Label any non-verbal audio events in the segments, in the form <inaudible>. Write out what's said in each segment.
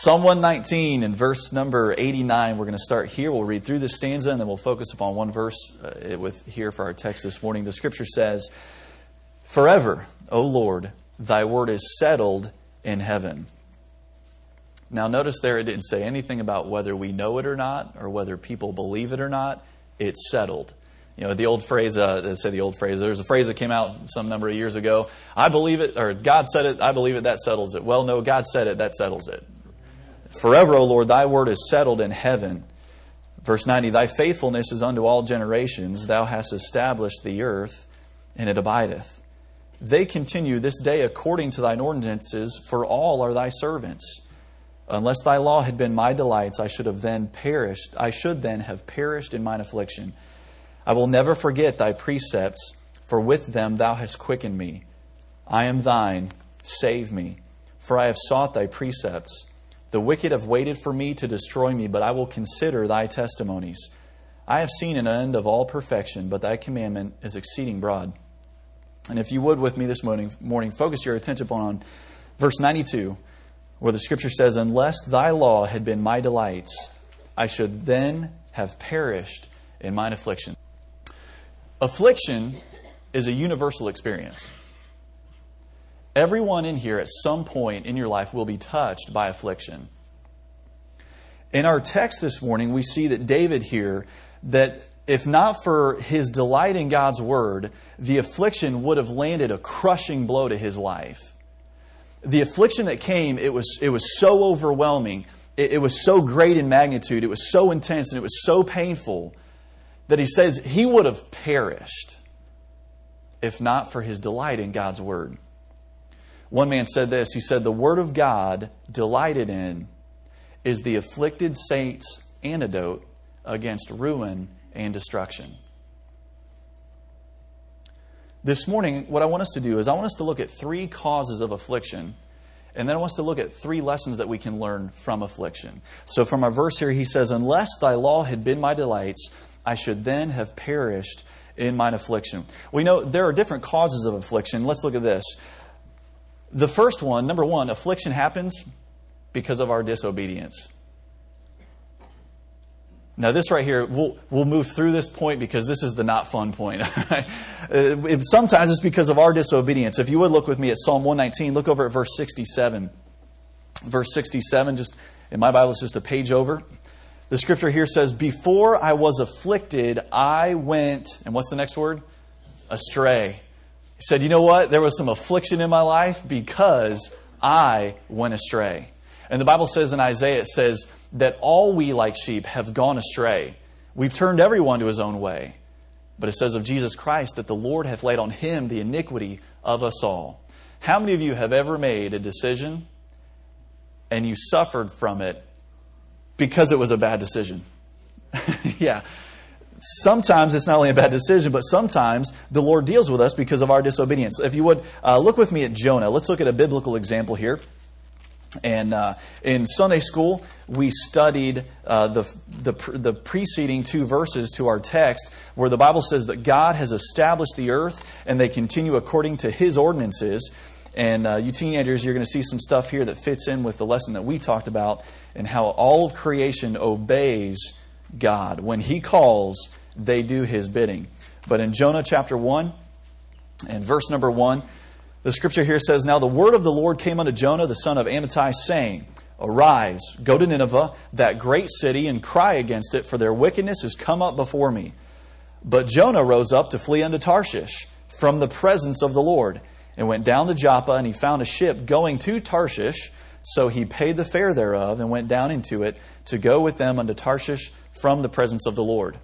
Psalm 119 and verse number 89, we're going to start here. We'll read through this stanza and then we'll focus upon one verse uh, with here for our text this morning. The scripture says, Forever, O Lord, thy word is settled in heaven. Now, notice there it didn't say anything about whether we know it or not or whether people believe it or not. It's settled. You know, the old phrase, uh, say the old phrase, there's a phrase that came out some number of years ago. I believe it, or God said it, I believe it, that settles it. Well, no, God said it, that settles it. Forever, O Lord, thy word is settled in heaven. Verse 90 Thy faithfulness is unto all generations. Thou hast established the earth, and it abideth. They continue this day according to thine ordinances, for all are thy servants. Unless thy law had been my delights, I should have then perished. I should then have perished in mine affliction. I will never forget thy precepts, for with them thou hast quickened me. I am thine, save me, for I have sought thy precepts. The wicked have waited for me to destroy me, but I will consider thy testimonies. I have seen an end of all perfection, but thy commandment is exceeding broad. And if you would with me this morning, morning focus your attention upon verse 92, where the scripture says, Unless thy law had been my delights, I should then have perished in mine affliction. Affliction is a universal experience. Everyone in here at some point in your life will be touched by affliction. In our text this morning, we see that David here, that if not for his delight in God's word, the affliction would have landed a crushing blow to his life. The affliction that came, it was, it was so overwhelming, it, it was so great in magnitude, it was so intense, and it was so painful that he says he would have perished if not for his delight in God's word. One man said this He said, The Word of God, delighted in, is the afflicted saint's antidote against ruin and destruction. This morning, what I want us to do is I want us to look at three causes of affliction, and then I want us to look at three lessons that we can learn from affliction. So, from our verse here, he says, Unless thy law had been my delights, I should then have perished in mine affliction. We know there are different causes of affliction. Let's look at this. The first one, number one, affliction happens because of our disobedience. Now, this right here, we'll, we'll move through this point because this is the not fun point. <laughs> Uh, sometimes it's because of our disobedience. If you would look with me at Psalm 119, look over at verse 67. Verse 67, just in my Bible, it's just a page over. The scripture here says, Before I was afflicted, I went, and what's the next word? Astray. He said, You know what? There was some affliction in my life because I went astray. And the Bible says in Isaiah, it says that all we like sheep have gone astray. We've turned everyone to his own way. But it says of Jesus Christ that the Lord hath laid on him the iniquity of us all. How many of you have ever made a decision and you suffered from it because it was a bad decision? <laughs> yeah sometimes it's not only a bad decision, but sometimes the Lord deals with us because of our disobedience. If you would, uh, look with me at Jonah. Let's look at a biblical example here. And uh, in Sunday school, we studied uh, the, the, the, preceding two verses to our text where the Bible says that God has established the earth and they continue according to his ordinances. And uh, you teenagers, you're going to see some stuff here that fits in with the lesson that we talked about and how all of creation obeys God. When he calls, they do his bidding. But in Jonah chapter 1 and verse number 1, the scripture here says, Now the word of the Lord came unto Jonah, the son of Amittai, saying, Arise, go to Nineveh, that great city, and cry against it, for their wickedness is come up before me. But Jonah rose up to flee unto Tarshish from the presence of the Lord, and went down to Joppa, and he found a ship going to Tarshish. So he paid the fare thereof, and went down into it to go with them unto Tarshish from the presence of the Lord.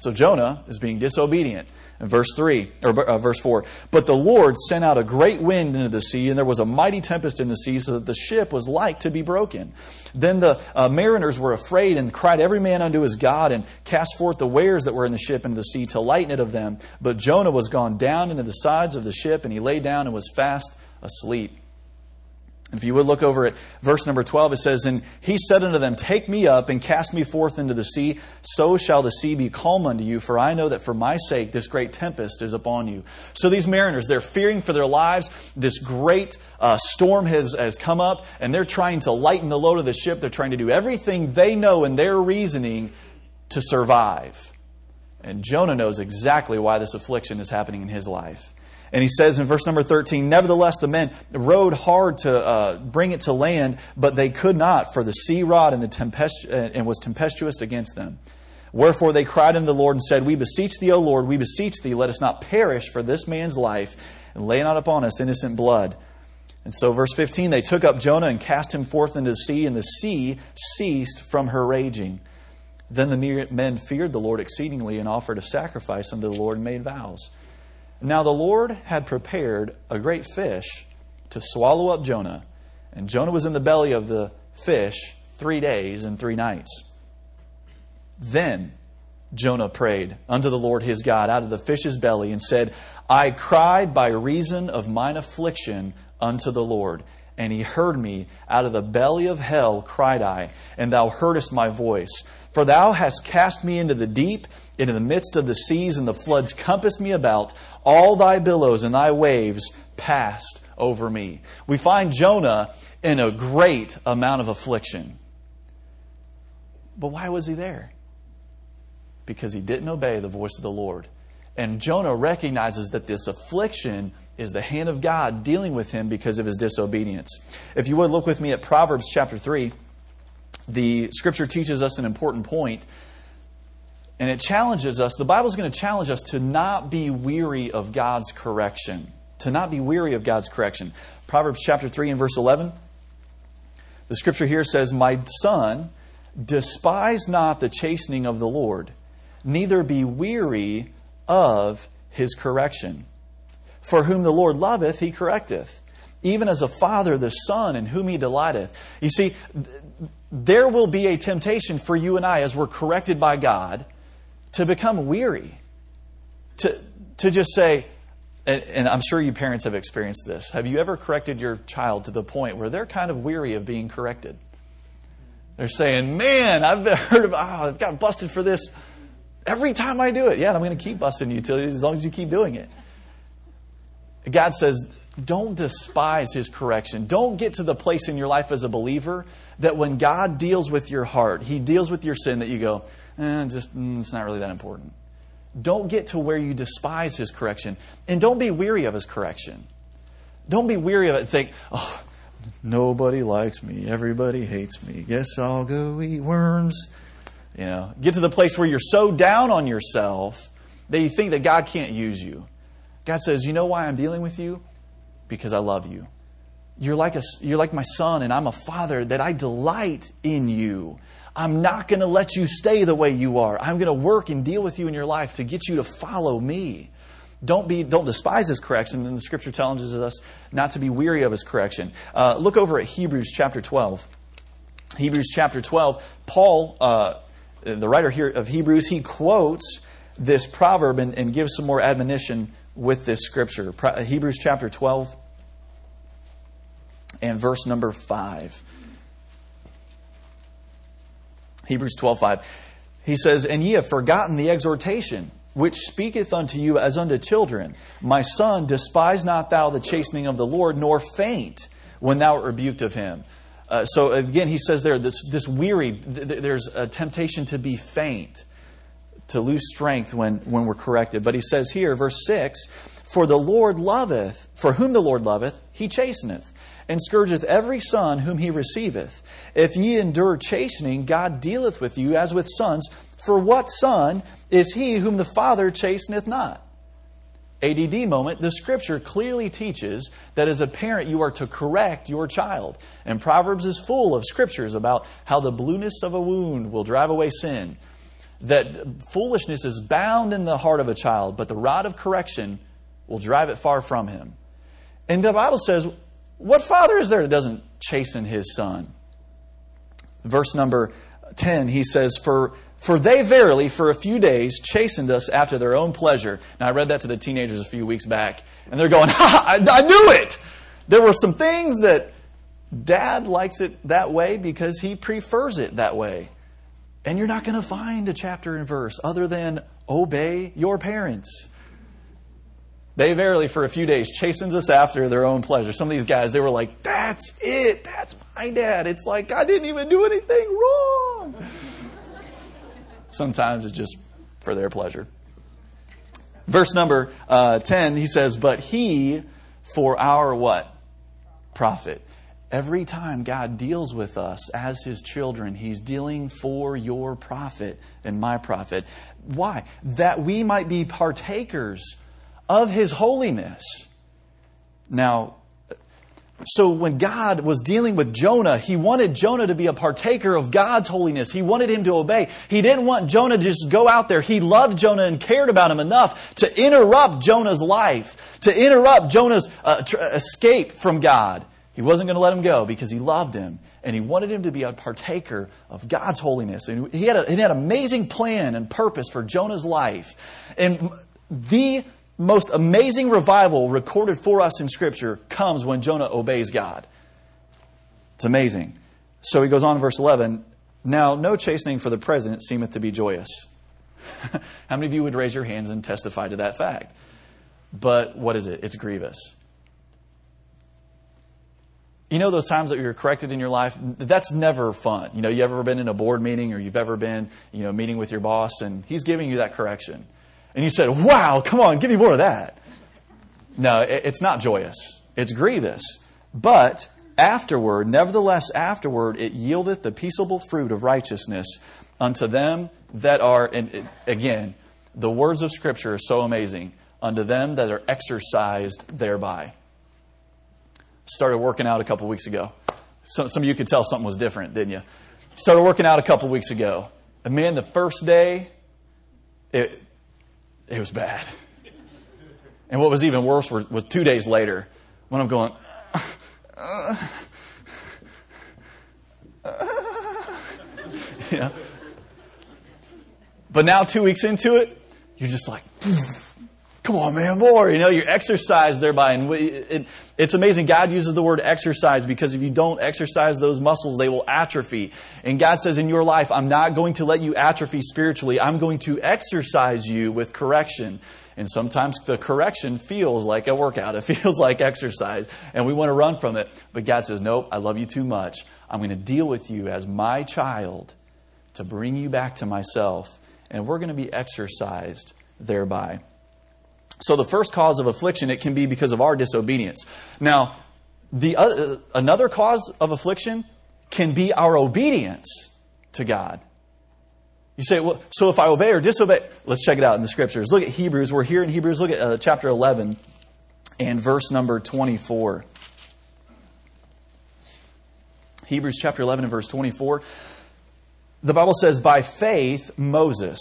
So Jonah is being disobedient. In verse 3, or uh, verse 4, but the Lord sent out a great wind into the sea, and there was a mighty tempest in the sea, so that the ship was like to be broken. Then the uh, mariners were afraid and cried every man unto his God, and cast forth the wares that were in the ship into the sea to lighten it of them. But Jonah was gone down into the sides of the ship, and he lay down and was fast asleep. If you would look over at verse number 12, it says, And he said unto them, Take me up and cast me forth into the sea, so shall the sea be calm unto you, for I know that for my sake this great tempest is upon you. So these mariners, they're fearing for their lives. This great uh, storm has, has come up, and they're trying to lighten the load of the ship. They're trying to do everything they know in their reasoning to survive. And Jonah knows exactly why this affliction is happening in his life. And he says in verse number 13, Nevertheless, the men rowed hard to uh, bring it to land, but they could not, for the sea rod and, the uh, and was tempestuous against them. Wherefore they cried unto the Lord and said, We beseech thee, O Lord, we beseech thee, let us not perish for this man's life, and lay not upon us innocent blood. And so, verse 15, they took up Jonah and cast him forth into the sea, and the sea ceased from her raging. Then the men feared the Lord exceedingly and offered a sacrifice unto the Lord and made vows. Now the Lord had prepared a great fish to swallow up Jonah, and Jonah was in the belly of the fish three days and three nights. Then Jonah prayed unto the Lord his God out of the fish's belly and said, I cried by reason of mine affliction unto the Lord. And he heard me out of the belly of hell, cried I, and thou heardest my voice. For thou hast cast me into the deep, into the midst of the seas, and the floods compassed me about. All thy billows and thy waves passed over me. We find Jonah in a great amount of affliction. But why was he there? Because he didn't obey the voice of the Lord. And Jonah recognizes that this affliction is the hand of God dealing with him because of his disobedience. If you would look with me at Proverbs chapter 3 the scripture teaches us an important point, and it challenges us. The Bible is going to challenge us to not be weary of God's correction. To not be weary of God's correction. Proverbs chapter 3 and verse 11. The scripture here says, My son, despise not the chastening of the Lord, neither be weary of his correction. For whom the Lord loveth, he correcteth, even as a father the son in whom he delighteth. You see, there will be a temptation for you and I as we're corrected by God to become weary. To, to just say, and, and, I'm sure you parents have experienced this. Have you ever corrected your child to the point where they're kind of weary of being corrected? They're saying, Man, I've <laughs> heard of, oh, I've got busted for this every time I do it. Yeah, and I'm going to keep busting you till, as long as you keep doing it. God says, don't despise his correction. Don't get to the place in your life as a believer that when God deals with your heart, he deals with your sin, that you go, eh, just, mm, it's not really that important. Don't get to where you despise his correction. And don't be weary of his correction. Don't be weary of it and think, oh, nobody likes me. Everybody hates me. Guess I'll go eat worms. You know, get to the place where you're so down on yourself that you think that God can't use you. God says, You know why I'm dealing with you? because I love you. You're like, a, you're like my son, and I'm a father that I delight in you. I'm not going to let you stay the way you are. I'm going to work and deal with you in your life to get you to follow me. Don't be, don't despise his correction. And the scripture challenges us not to be weary of his correction. Uh, look over at Hebrews chapter 12. Hebrews chapter 12. Paul, uh, the writer here of Hebrews, he quotes this proverb and, and gives some more admonition with this scripture. Hebrews chapter 12 and verse number 5. Hebrews 12 5. He says, And ye have forgotten the exhortation which speaketh unto you as unto children. My son, despise not thou the chastening of the Lord, nor faint when thou art rebuked of him. Uh, so again, he says there, this, this weary, th- there's a temptation to be faint to lose strength when, when we're corrected. But he says here, verse 6 For the Lord loveth, for whom the Lord loveth, he chasteneth, and scourgeth every son whom he receiveth. If ye endure chastening, God dealeth with you as with sons. For what son is he whom the Father chasteneth not? ADD moment, the scripture clearly teaches that as a parent you are to correct your child. And Proverbs is full of scriptures about how the blueness of a wound will drive away sin that foolishness is bound in the heart of a child, but the rod of correction will drive it far from him. And the Bible says, what father is there that doesn't chasten his son? Verse number 10, he says, For, for they verily for a few days chastened us after their own pleasure. Now, I read that to the teenagers a few weeks back, and they're going, <laughs> Ha, I, I knew it! There were some things that Dad likes it that way because he prefers it that way. And you're not going to find a chapter and verse other than obey your parents. They verily, for a few days, chastened us after their own pleasure. Some of these guys, they were like, That's it. That's my dad. It's like, I didn't even do anything wrong. Sometimes it's just for their pleasure. Verse number uh, 10, he says, But he for our what? Profit. Every time God deals with us as his children, he's dealing for your profit and my profit. Why? That we might be partakers of his holiness. Now, so when God was dealing with Jonah, he wanted Jonah to be a partaker of God's holiness. He wanted him to obey. He didn't want Jonah to just go out there. He loved Jonah and cared about him enough to interrupt Jonah's life, to interrupt Jonah's uh, tr- escape from God. He wasn't going to let him go because he loved him and he wanted him to be a partaker of God's holiness. And he had, a, he had an amazing plan and purpose for Jonah's life. And the most amazing revival recorded for us in Scripture comes when Jonah obeys God. It's amazing. So he goes on in verse 11 Now, no chastening for the present seemeth to be joyous. <laughs> How many of you would raise your hands and testify to that fact? But what is it? It's grievous. You know those times that you're corrected in your life? That's never fun. You know, you ever been in a board meeting or you've ever been, you know, meeting with your boss and he's giving you that correction. And you said, wow, come on, give me more of that. No, it's not joyous. It's grievous. But afterward, nevertheless, afterward, it yieldeth the peaceable fruit of righteousness unto them that are, and again, the words of Scripture are so amazing, unto them that are exercised thereby started working out a couple weeks ago. Some, some of you could tell something was different, didn't you? Started working out a couple weeks ago. And man, the first day, it, it was bad. And what was even worse was, was two days later when I'm going, uh, <laughs> uh, yeah. But now, two weeks into it, you're just like, <laughs> come on, man, more. You know, you're exercised thereby. And it, it's amazing. God uses the word exercise because if you don't exercise those muscles, they will atrophy. And God says in your life, I'm not going to let you atrophy spiritually. I'm going to exercise you with correction. And sometimes the correction feels like a workout. It <laughs> feels like exercise. And we want to run from it. But God says, nope, I love you too much. I'm going to deal with you as my child to bring you back to myself. And we're going to be exercised thereby. So the first cause of affliction, it can be because of our disobedience. Now, the uh, another cause of affliction can be our obedience to God. You say, well, so if I obey or disobey, let's check it out in the scriptures. Look at Hebrews. We're here in Hebrews. Look at uh, chapter 11 and verse number 24. Hebrews chapter 11 and verse 24. The Bible says, By faith, Moses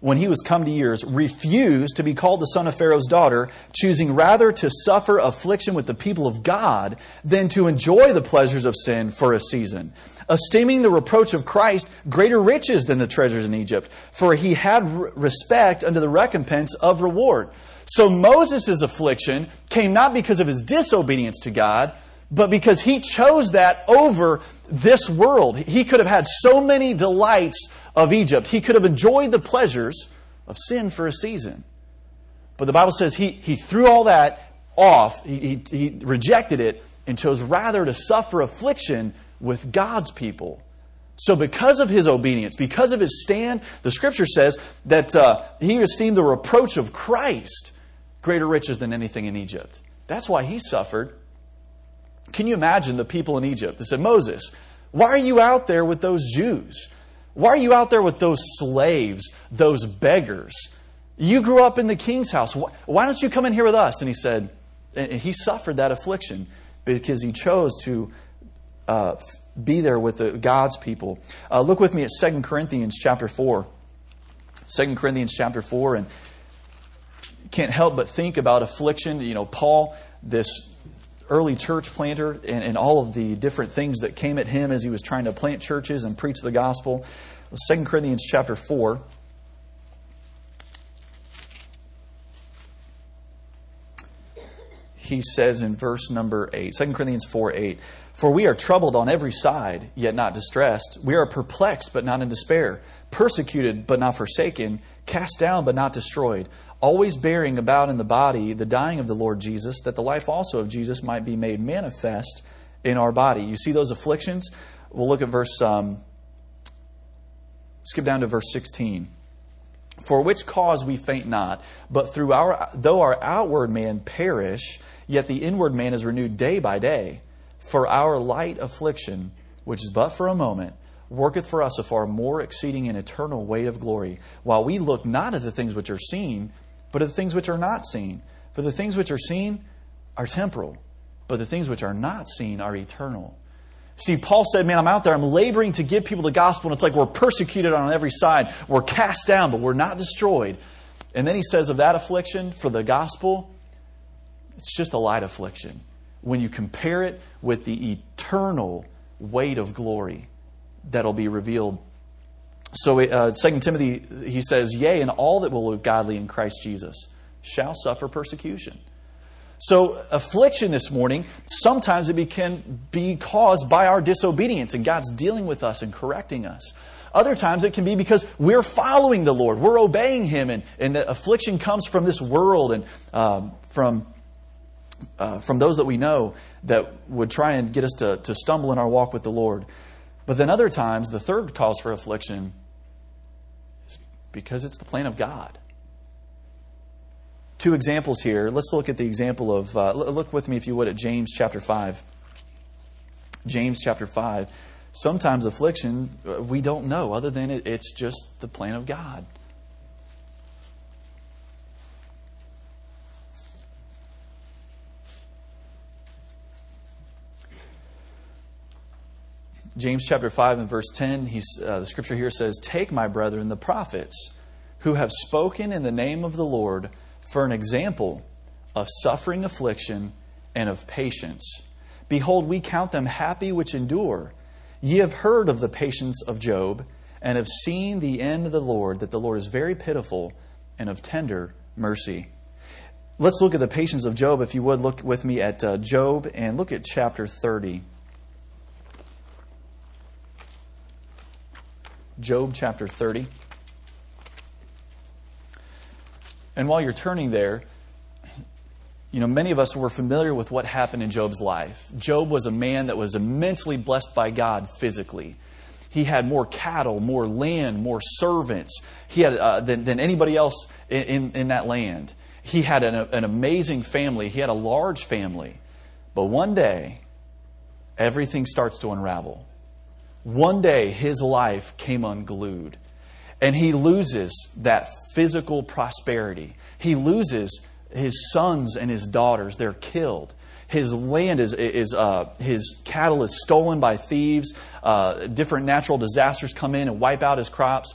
when he was come to years, refused to be called the son of Pharaoh's daughter, choosing rather to suffer affliction with the people of God than to enjoy the pleasures of sin for a season, esteeming the reproach of Christ greater riches than the treasures in Egypt, for he had respect unto the recompense of reward. So Moses' affliction came not because of his disobedience to God, but because he chose that over this world. He could have had so many delights of Egypt. He could have enjoyed the pleasures of sin for a season. But the Bible says he, he threw all that off, he, he, he rejected it, and chose rather to suffer affliction with God's people. So, because of his obedience, because of his stand, the scripture says that uh, he esteemed the reproach of Christ greater riches than anything in Egypt. That's why he suffered. Can you imagine the people in Egypt? that said, Moses, why are you out there with those Jews? Why are you out there with those slaves, those beggars? You grew up in the king's house. Why don't you come in here with us? And he said, and he suffered that affliction because he chose to uh, be there with the, God's people. Uh, look with me at 2 Corinthians chapter 4. 2 Corinthians chapter 4, and can't help but think about affliction. You know, Paul, this early church planter and, and, all of the different things that came at him as he was trying to plant churches and preach the gospel. 2 Corinthians chapter 4. He says in verse number 8, 2 Corinthians 4 8, For we are troubled on every side, yet not distressed. We are perplexed, but not in despair. Persecuted, but not forsaken. Cast down, but not destroyed. Always bearing about in the body the dying of the Lord Jesus, that the life also of Jesus might be made manifest in our body. You see those afflictions? We'll look at verse, um, skip down to verse 16. For which cause we faint not, but through our, though our outward man perish, yet the inward man is renewed day by day. For our light affliction, which is but for a moment, worketh for us a far more exceeding and eternal weight of glory, while we look not at the things which are seen, but at the things which are not seen. For the things which are seen are temporal, but the things which are not seen are eternal. See, Paul said, Man, I'm out there, I'm laboring to give people the gospel, and it's like we're persecuted on every side. We're cast down, but we're not destroyed. And then he says of that affliction for the gospel, it's just a light affliction when you compare it with the eternal weight of glory that'll be revealed. So, uh, 2 Timothy, he says, Yea, and all that will live godly in Christ Jesus shall suffer persecution. So, affliction this morning, sometimes it can be caused by our disobedience, and God's dealing with us and correcting us. Other times it can be because we're following the Lord, we're obeying Him, and, and the affliction comes from this world and um, from uh, from those that we know that would try and get us to, to stumble in our walk with the Lord. But then other times, the third cause for affliction because it's the plan of God. Two examples here. Let's look at the example of, uh, look with me if you would at James chapter 5. James chapter 5. Sometimes affliction, uh, we don't know, other than it, it's just the plan of God. James chapter 5 and verse 10, he's, uh, the scripture here says, Take, my brethren, the prophets who have spoken in the name of the Lord for an example of suffering, affliction, and of patience. Behold, we count them happy which endure. Ye have heard of the patience of Job, and have seen the end of the Lord, that the Lord is very pitiful and of tender mercy. Let's look at the patience of Job. If you would, look with me at uh, Job and look at chapter 30. Job chapter 30. And while you're turning there, you know, many of us were familiar with what happened in Job's life. Job was a man that was immensely blessed by God physically. He had more cattle, more land, more servants he had, uh, than, than anybody else in, in, in that land. He had an, an amazing family. He had a large family. But one day, everything starts to unravel. One day, his life came unglued. And he loses that physical prosperity. He loses his sons and his daughters. They're killed. His land is, is uh, his cattle is stolen by thieves. Uh, different natural disasters come in and wipe out his crops.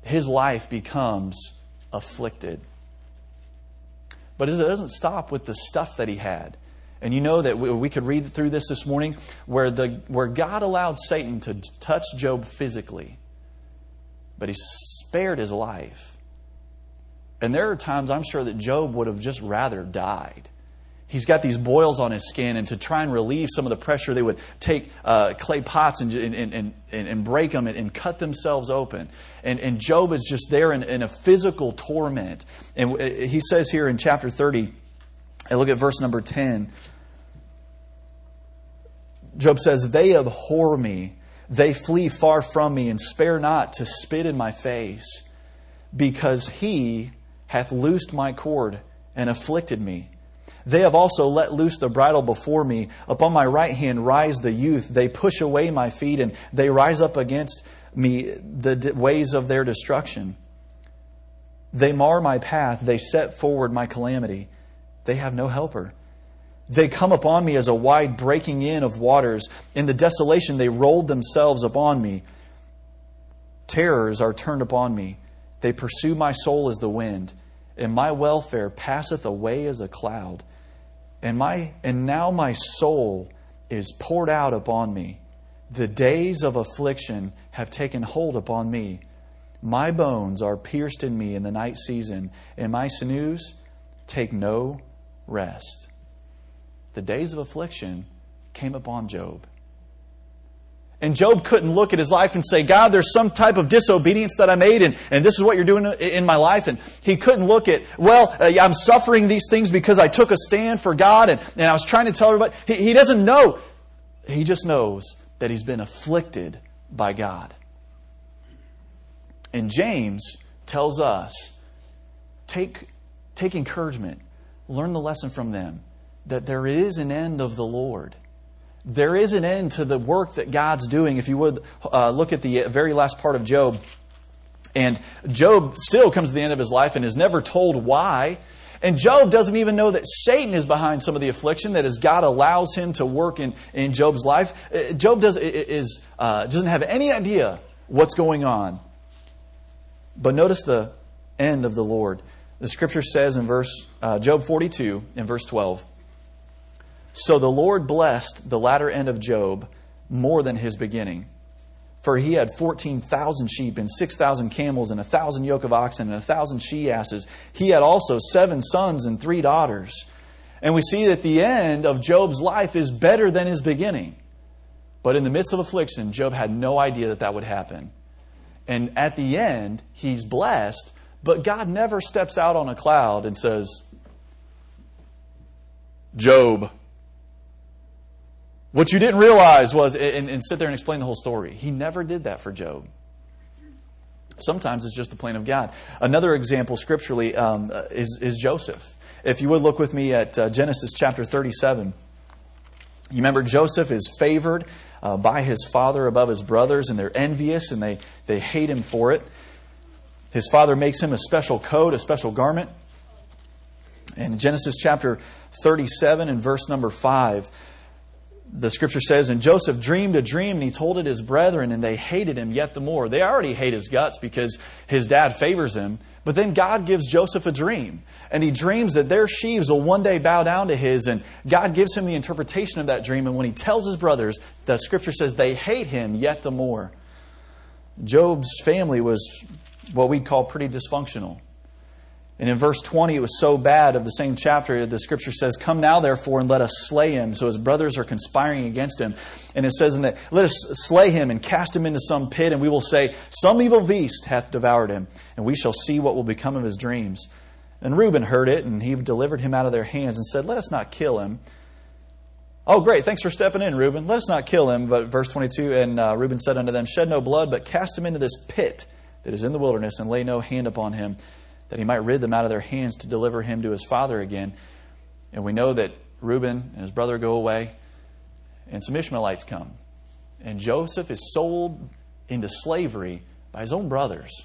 His life becomes afflicted. But it doesn't stop with the stuff that he had. And you know that we, we could read through this this morning where, the, where God allowed Satan to touch Job physically, but he spared his life. And there are times I'm sure that Job would have just rather died. He's got these boils on his skin, and to try and relieve some of the pressure, they would take uh, clay pots and, and, and, and, break them and, and cut themselves open. And, and Job is just there in, in a physical torment. And uh, he says here in chapter 30, and look at verse number 10 Job says, They abhor me. They flee far from me and spare not to spit in my face, because he hath loosed my cord and afflicted me. They have also let loose the bridle before me. Upon my right hand rise the youth. They push away my feet, and they rise up against me the ways of their destruction. They mar my path. They set forward my calamity. They have no helper. They come upon me as a wide breaking in of waters. In the desolation, they rolled themselves upon me. Terrors are turned upon me. They pursue my soul as the wind, and my welfare passeth away as a cloud. And, my, and now my soul is poured out upon me. The days of affliction have taken hold upon me. My bones are pierced in me in the night season, and my sinews take no rest the days of affliction came upon Job. And Job couldn't look at his life and say, God, there's some type of disobedience that I made, and, and this is what you're doing in my life. And he couldn't look at, well, uh, I'm suffering these things because I took a stand for God, and, and I was trying to tell everybody. He, he doesn't know. He just knows that he's been afflicted by God. And James tells us take, take encouragement, learn the lesson from them that there is an end of the Lord. There is an end to the work that God's doing. If you would uh, look at the very last part of Job, and Job still comes to the end of his life and is never told why. And Job doesn't even know that Satan is behind some of the affliction that as God allows him to work in, in Job's life. Uh, Job does, is, uh, doesn't have any idea what's going on. But notice the end of the Lord. The scripture says in verse uh, Job 42 in verse 12. So the Lord blessed the latter end of Job more than his beginning. For he had 14,000 sheep and 6,000 camels and a 1,000 yoke of oxen and a 1,000 she asses. He had also seven sons and three daughters. And we see that the end of Job's life is better than his beginning. But in the midst of affliction, Job had no idea that that would happen. And at the end, he's blessed, but God never steps out on a cloud and says, Job, what you didn't realize was, and, and, sit there and explain the whole story. He never did that for Job. Sometimes it's just the plan of God. Another example scripturally um, is, is, Joseph. If you would look with me at uh, Genesis chapter 37, you remember Joseph is favored uh, by his father above his brothers, and they're envious and they, they hate him for it. His father makes him a special coat, a special garment. In Genesis chapter 37 and verse number 5, the scripture says, And Joseph dreamed a dream, and he told it his brethren, and they hated him yet the more. They already hate his guts because his dad favors him. But then God gives Joseph a dream. And he dreams that their sheaves will one day bow down to his. And God gives him the interpretation of that dream. And when he tells his brothers, the scripture says they hate him yet the more. Job's family was what we'd call pretty dysfunctional. And in verse 20, it was so bad of the same chapter, the scripture says, Come now, therefore, and let us slay him. So his brothers are conspiring against him. And it says in that, Let us slay him and cast him into some pit, and we will say, Some evil beast hath devoured him, and we shall see what will become of his dreams. And Reuben heard it, and he delivered him out of their hands and said, Let us not kill him. Oh, great. Thanks for stepping in, Reuben. Let us not kill him. But verse 22, and uh, Reuben said unto them, Shed no blood, but cast him into this pit that is in the wilderness, and lay no hand upon him that he might rid them out of their hands to deliver him to his father again. And we know that Reuben and his brother go away, and some Ishmaelites come. And Joseph is sold into slavery by his own brothers.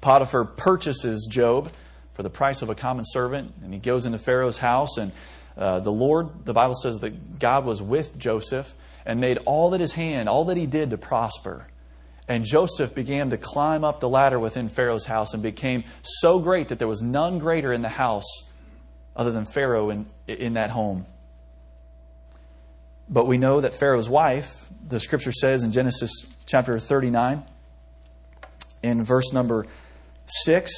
Potiphar purchases Job for the price of a common servant, and he goes into Pharaoh's house. And uh, the Lord, the Bible says that God was with Joseph and made all that his hand, all that he did to prosper. And Joseph began to climb up the ladder within Pharaoh's house and became so great that there was none greater in the house other than Pharaoh in, in that home. But we know that Pharaoh's wife, the scripture says in Genesis chapter 39, in verse number 6,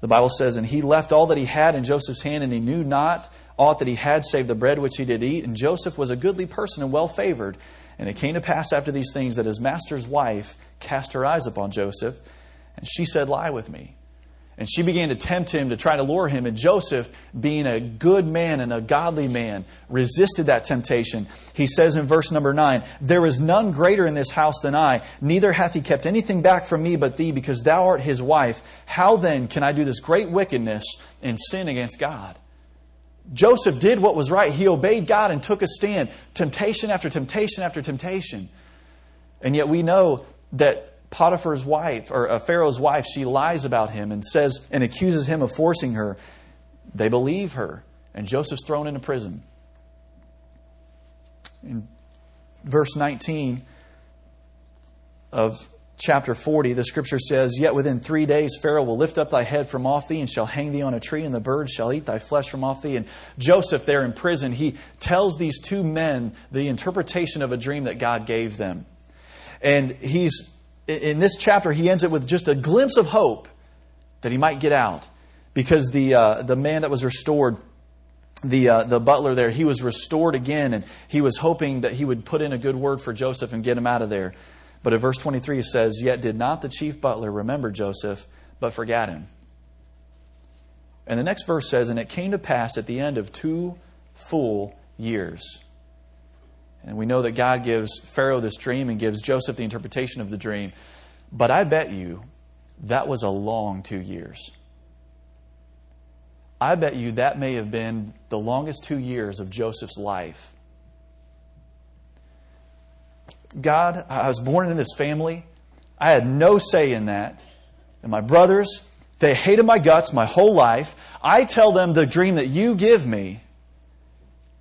the Bible says, And he left all that he had in Joseph's hand, and he knew not aught that he had save the bread which he did eat. And Joseph was a goodly person and well favored. And it came to pass after these things that his master's wife cast her eyes upon Joseph, and she said, Lie with me. And she began to tempt him to try to lure him. And Joseph, being a good man and a godly man, resisted that temptation. He says in verse number 9, There is none greater in this house than I, neither hath he kept anything back from me but thee, because thou art his wife. How then can I do this great wickedness and sin against God? Joseph did what was right. He obeyed God and took a stand. Temptation after temptation after temptation. And yet we know that Potiphar's wife, or uh, Pharaoh's wife, she lies about him and says and accuses him of forcing her. They believe her, and Joseph's thrown into prison. In verse 19 of chapter 40, the scripture says, Yet within three days Pharaoh will lift up thy head from off thee and shall hang thee on a tree, and the birds shall eat thy flesh from off thee. And Joseph, there in prison, he tells these two men the interpretation of a dream that God gave them. And he's, in this chapter, he ends it with just a glimpse of hope that he might get out. Because the, uh, the man that was restored the, uh, the butler there, he was restored again, and he was hoping that he would put in a good word for Joseph and get him out of there. But in verse 23 it says, Yet did not the chief butler remember Joseph, but forgot him. And the next verse says, And it came to pass at the end of two full years. And we know that God gives Pharaoh this dream and gives Joseph the interpretation of the dream. But I bet you that was a long two years. I bet you that may have been the longest two years of Joseph's life. God, I was born in this family. I had no say in that. And my brothers, they hated my guts my whole life. I tell them the dream that you give me,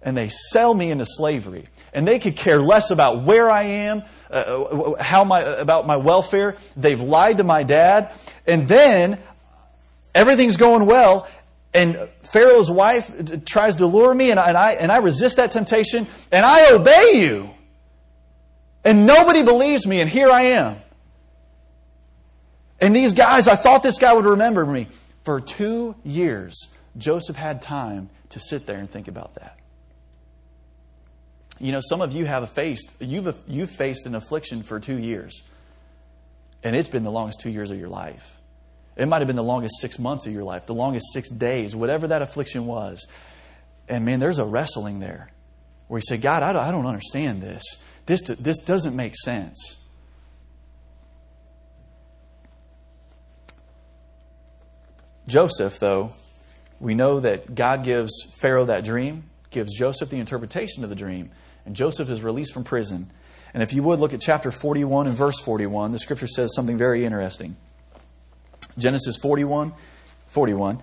and they sell me into slavery. And they could care less about where I am, uh, how my, about my welfare. They've lied to my dad. And then everything's going well, and Pharaoh's wife tries to lure me, and I, and I, and I resist that temptation, and I obey you. And nobody believes me, and here I am. And these guys, I thought this guy would remember me. For two years, Joseph had time to sit there and think about that. You know, some of you have faced, you've, you've faced an affliction for two years. And it's been the longest two years of your life. It might have been the longest six months of your life, the longest six days, whatever that affliction was. And man, there's a wrestling there where you say, God, I don't, I don't understand this. This, this doesn't make sense. Joseph, though, we know that God gives Pharaoh that dream, gives Joseph the interpretation of the dream, and Joseph is released from prison. And if you would look at chapter 41 and verse 41, the scripture says something very interesting. Genesis 41, 41.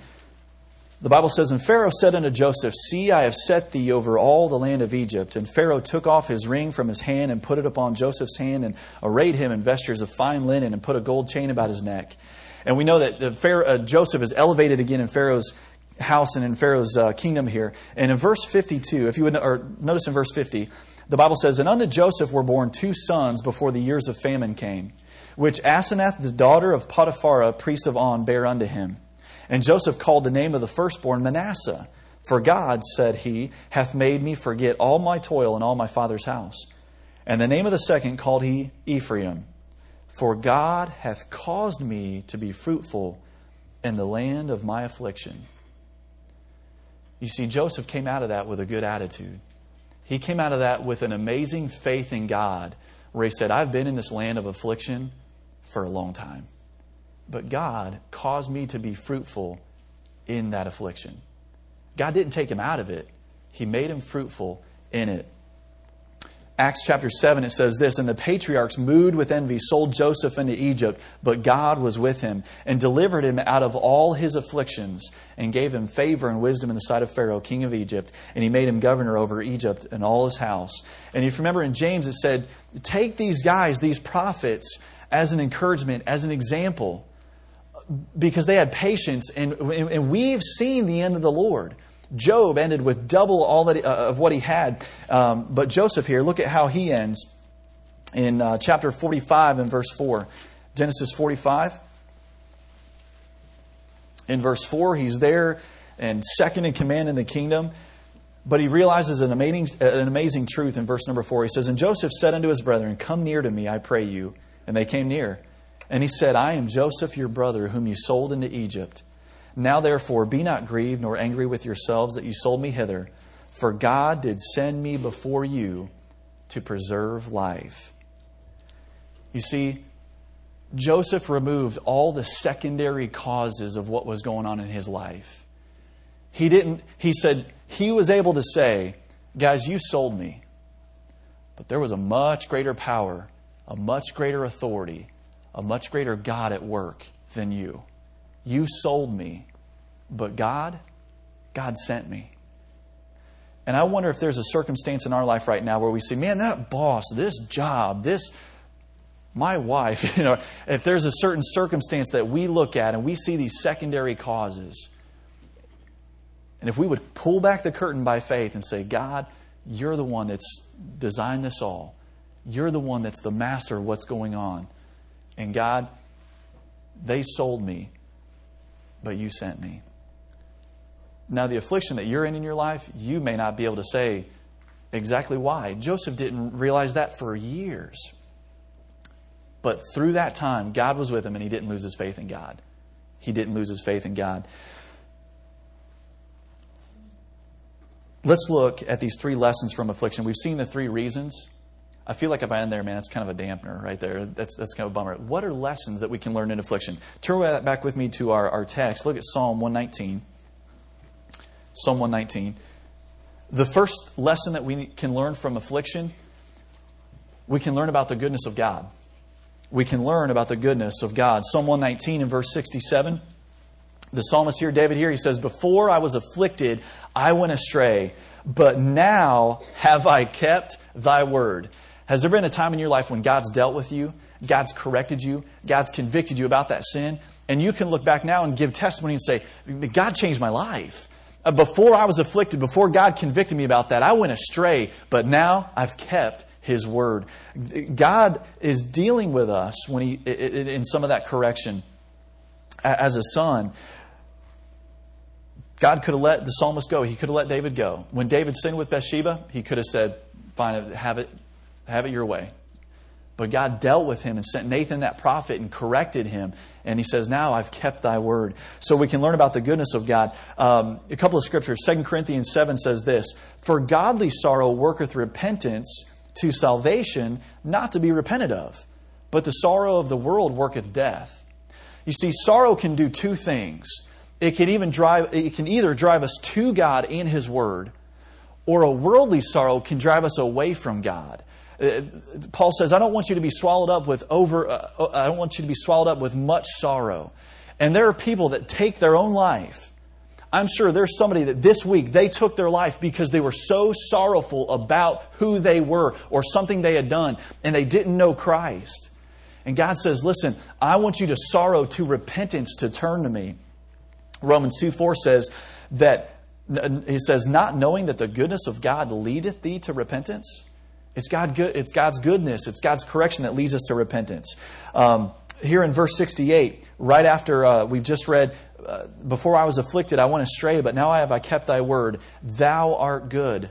The Bible says, And Pharaoh said unto Joseph, See, I have set thee over all the land of Egypt. And Pharaoh took off his ring from his hand and put it upon Joseph's hand and arrayed him in vestures of fine linen and put a gold chain about his neck. And we know that Pharaoh, uh, Joseph is elevated again in Pharaoh's house and in Pharaoh's uh, kingdom here. And in verse 52, if you would or notice in verse 50, the Bible says, And unto Joseph were born two sons before the years of famine came which Asenath, the daughter of Potiphera, priest of On, bare unto him. And Joseph called the name of the firstborn Manasseh. For God, said he, hath made me forget all my toil in all my father's house. And the name of the second called he Ephraim. For God hath caused me to be fruitful in the land of my affliction. You see, Joseph came out of that with a good attitude. He came out of that with an amazing faith in God, where he said, I've been in this land of affliction for a long time. But God caused me to be fruitful in that affliction. God didn't take him out of it, He made him fruitful in it. Acts chapter 7, it says this And the patriarchs, moved with envy, sold Joseph into Egypt, but God was with him and delivered him out of all his afflictions and gave him favor and wisdom in the sight of Pharaoh, king of Egypt. And he made him governor over Egypt and all his house. And if you remember in James, it said, Take these guys, these prophets, as an encouragement, as an example, because they had patience. And, and we've seen the end of the Lord. Job ended with double all that, uh, of what he had. Um, but Joseph here, look at how he ends in uh, chapter 45 and verse 4. Genesis 45. In verse 4, he's there and second in command in the kingdom. But he realizes an amazing, an amazing truth in verse number 4. He says, And Joseph said unto his brethren, Come near to me, I pray you. And they came near. And he said, I am Joseph your brother, whom you sold into Egypt. Now therefore be not grieved nor angry with yourselves that you sold me hither, for God did send me before you to preserve life. You see, Joseph removed all the secondary causes of what was going on in his life. He didn't, he said, he was able to say, Guys, you sold me. But there was a much greater power a much greater authority, a much greater God at work than you. You sold me, but God, God sent me. And I wonder if there's a circumstance in our life right now where we say, man, that boss, this job, this, my wife, <laughs> you know, if there's a certain circumstance that we look at and we see these secondary causes, and if we would pull back the curtain by faith and say, God, you're the one that's designed this all. You're the one that's the master of what's going on. And God, they sold me, but you sent me. Now, the affliction that you're in in your life, you may not be able to say exactly why. Joseph didn't realize that for years. But through that time, God was with him and he didn't lose his faith in God. He didn't lose his faith in God. Let's look at these three lessons from affliction. We've seen the three reasons. I feel like if I end there, man, it's kind of a dampener right there. That's, that's kind of a bummer. What are lessons that we can learn in affliction? Turn back with me to our, our text. Look at Psalm 119. Psalm 119. The first lesson that we can learn from affliction, we can learn about the goodness of God we can learn about the goodness of God. Psalm 119 and verse 67. The psalmist here, David here, he says, Before I was afflicted, I went astray, but now have I kept thy word. Has there been a time in your life when God's dealt with you, God's corrected you, God's convicted you about that sin, and you can look back now and give testimony and say, God changed my life. Uh, before I was afflicted, before God convicted me about that, I went astray, but now I've kept his Word. God is dealing with us when he, in some of that correction as a son. God could have let the psalmist go. He could have let David go. When David sinned with Bathsheba, he could have said, Fine, have it, have it your way. But God dealt with him and sent Nathan, that prophet, and corrected him. And he says, Now I've kept thy word. So we can learn about the goodness of God. Um, a couple of scriptures. 2 Corinthians 7 says this For godly sorrow worketh repentance to salvation not to be repented of, but the sorrow of the world worketh death. You see, sorrow can do two things. It can even drive it can either drive us to God and his word, or a worldly sorrow can drive us away from God. Uh, Paul says, I don't want you to be swallowed up with over uh, I don't want you to be swallowed up with much sorrow. And there are people that take their own life I'm sure there's somebody that this week they took their life because they were so sorrowful about who they were or something they had done and they didn't know Christ. And God says, Listen, I want you to sorrow to repentance to turn to me. Romans 2 4 says that, he says, not knowing that the goodness of God leadeth thee to repentance. It's, God good, it's God's goodness, it's God's correction that leads us to repentance. Um, here in verse 68, right after uh, we've just read, uh, Before I was afflicted, I went astray, but now I have I kept thy word. Thou art good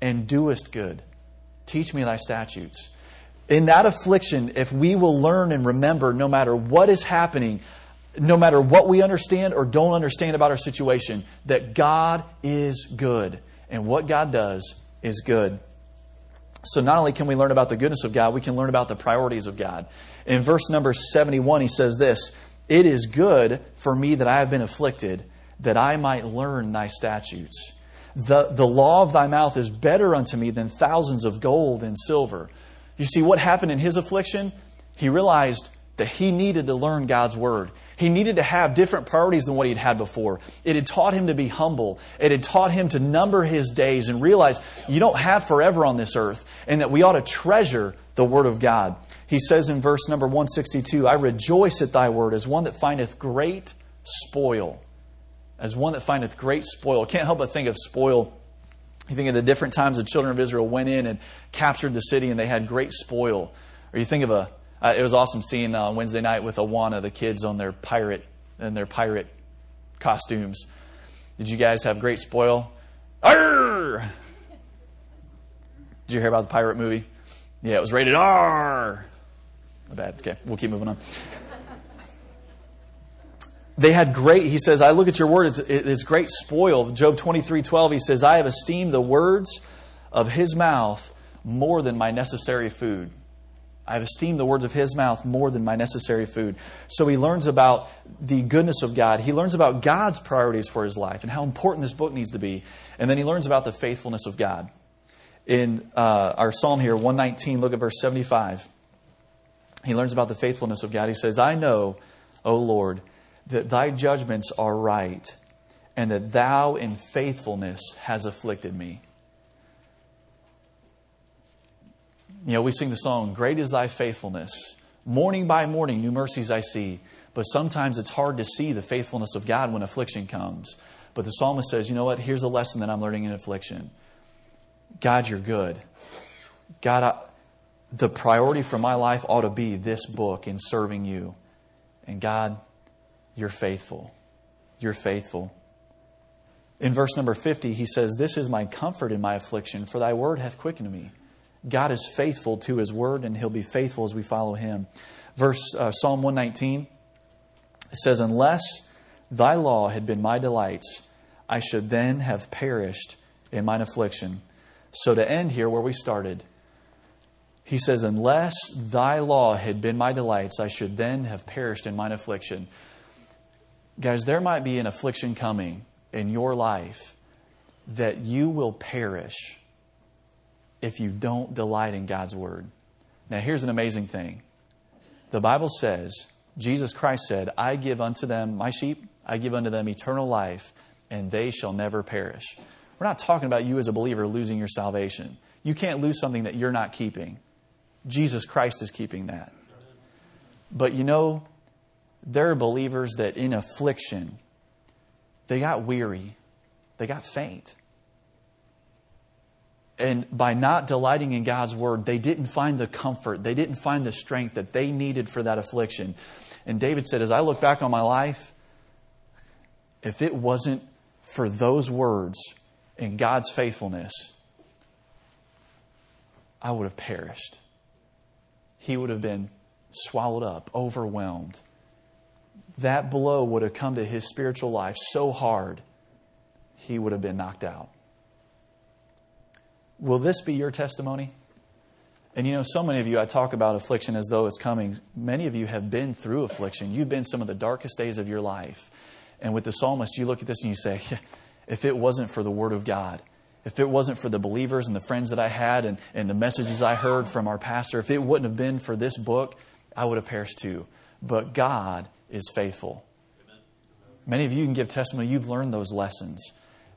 and doest good. Teach me thy statutes. In that affliction, if we will learn and remember, no matter what is happening, no matter what we understand or don't understand about our situation, that God is good. And what God does is good. So not only can we learn about the goodness of God, we can learn about the priorities of God. In verse number 71, he says this It is good for me that I have been afflicted, that I might learn thy statutes. The, the law of thy mouth is better unto me than thousands of gold and silver. You see, what happened in his affliction? He realized that he needed to learn God's word. He needed to have different priorities than what he'd had before. It had taught him to be humble. It had taught him to number his days and realize you don't have forever on this earth and that we ought to treasure the word of God. He says in verse number 162, I rejoice at thy word as one that findeth great spoil. As one that findeth great spoil. Can't help but think of spoil. You think of the different times the children of Israel went in and captured the city and they had great spoil. Or you think of a uh, it was awesome seeing uh, Wednesday night with Awana the kids on their pirate and their pirate costumes. Did you guys have great spoil? Arr! Did you hear about the pirate movie? Yeah, it was rated R. Bad. Okay, we'll keep moving on. They had great, he says, I look at your word, it's, it's great spoil. Job 23 12, he says, I have esteemed the words of his mouth more than my necessary food. I have esteemed the words of his mouth more than my necessary food. So he learns about the goodness of God. He learns about God's priorities for his life and how important this book needs to be. And then he learns about the faithfulness of God. In uh, our psalm here, 119, look at verse 75. He learns about the faithfulness of God. He says, I know, O Lord, that thy judgments are right, and that thou in faithfulness has afflicted me. You know, we sing the song, Great is thy faithfulness. Morning by morning, new mercies I see. But sometimes it's hard to see the faithfulness of God when affliction comes. But the psalmist says, you know what? Here's a lesson that I'm learning in affliction. God, you're good. God, I, the priority for my life ought to be this book and serving you. And God, you're faithful. You're faithful. In verse number 50, he says, This is my comfort in my affliction, for thy word hath quickened me. God is faithful to his word, and he'll be faithful as we follow him. Verse uh, Psalm 119 says, Unless thy law had been my delights, I should then have perished in mine affliction. So to end here where we started, he says, Unless thy law had been my delights, I should then have perished in mine affliction. Guys, there might be an affliction coming in your life that you will perish if you don't delight in God's word. Now, here's an amazing thing the Bible says, Jesus Christ said, I give unto them, my sheep, I give unto them eternal life, and they shall never perish. We're not talking about you as a believer losing your salvation. You can't lose something that you're not keeping. Jesus Christ is keeping that. But you know, there are believers that in affliction, they got weary, they got faint. And by not delighting in God's word, they didn't find the comfort, they didn't find the strength that they needed for that affliction. And David said, As I look back on my life, if it wasn't for those words and God's faithfulness, I would have perished. He would have been swallowed up, overwhelmed that blow would have come to his spiritual life so hard, he would have been knocked out. Will this be your testimony? And you know, so many of you, I talk about affliction as though it's coming. Many of you have been through affliction. You've been some of the darkest days of your life. And with the psalmist, you look at this and you say, <laughs> if it wasn't for the Word of God, if it wasn't for the believers and the friends that I had and, and the messages I heard from our pastor, if it wouldn't have been for this book, I would have perished too. But God is faithful. Many of you can give testimony, you've learned those lessons.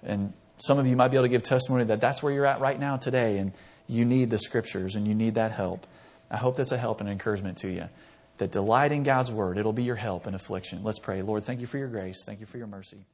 And some of you might be able to give testimony that that's where you're at right now today, and you need the scriptures and you need that help. I hope that's a help and encouragement to you. That delight in God's word, it'll be your help in affliction. Let's pray. Lord, thank you for your grace. Thank you for your mercy.